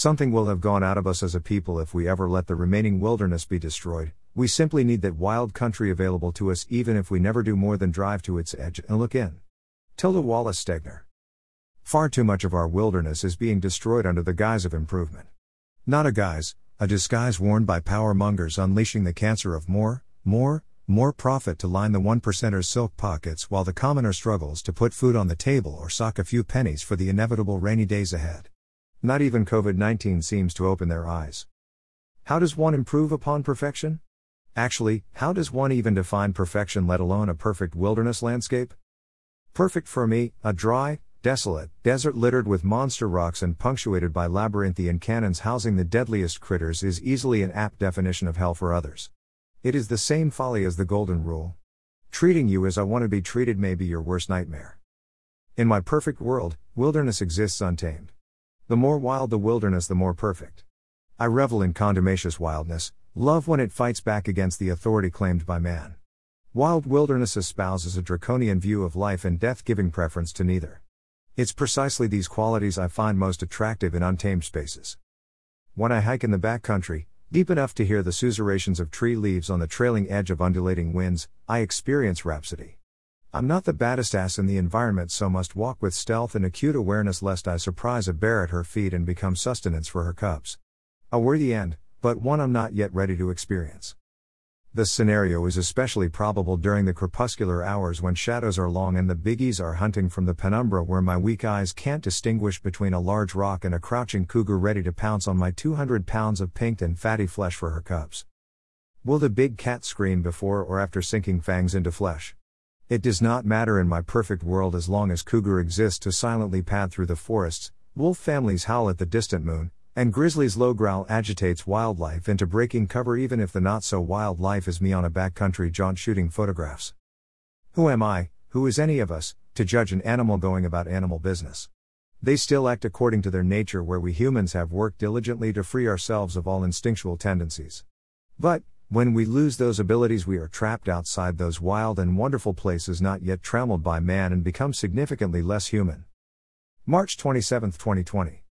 Something will have gone out of us as a people if we ever let the remaining wilderness be destroyed. We simply need that wild country available to us, even if we never do more than drive to its edge and look in. Tilda Wallace Stegner. Far too much of our wilderness is being destroyed under the guise of improvement. Not a guise, a disguise worn by power mongers unleashing the cancer of more, more, more profit to line the one percenters' silk pockets while the commoner struggles to put food on the table or sock a few pennies for the inevitable rainy days ahead. Not even COVID 19 seems to open their eyes. How does one improve upon perfection? Actually, how does one even define perfection, let alone a perfect wilderness landscape? Perfect for me, a dry, desolate, desert littered with monster rocks and punctuated by labyrinthian canyons housing the deadliest critters is easily an apt definition of hell for others. It is the same folly as the golden rule. Treating you as I want to be treated may be your worst nightmare. In my perfect world, wilderness exists untamed. The more wild the wilderness, the more perfect. I revel in contumacious wildness, love when it fights back against the authority claimed by man. Wild wilderness espouses a draconian view of life and death, giving preference to neither. It's precisely these qualities I find most attractive in untamed spaces. When I hike in the backcountry, deep enough to hear the susurrations of tree leaves on the trailing edge of undulating winds, I experience rhapsody. I'm not the baddest ass in the environment, so must walk with stealth and acute awareness lest I surprise a bear at her feet and become sustenance for her cubs. A worthy end, but one I'm not yet ready to experience. This scenario is especially probable during the crepuscular hours when shadows are long and the biggies are hunting from the penumbra where my weak eyes can't distinguish between a large rock and a crouching cougar ready to pounce on my 200 pounds of pinked and fatty flesh for her cubs. Will the big cat scream before or after sinking fangs into flesh? It does not matter in my perfect world as long as cougar exists to silently pad through the forests, wolf families howl at the distant moon, and Grizzly's low growl agitates wildlife into breaking cover even if the not so wild life is me on a backcountry jaunt shooting photographs. Who am I, who is any of us, to judge an animal going about animal business? They still act according to their nature, where we humans have worked diligently to free ourselves of all instinctual tendencies. But, when we lose those abilities, we are trapped outside those wild and wonderful places not yet trammeled by man and become significantly less human. March 27, 2020.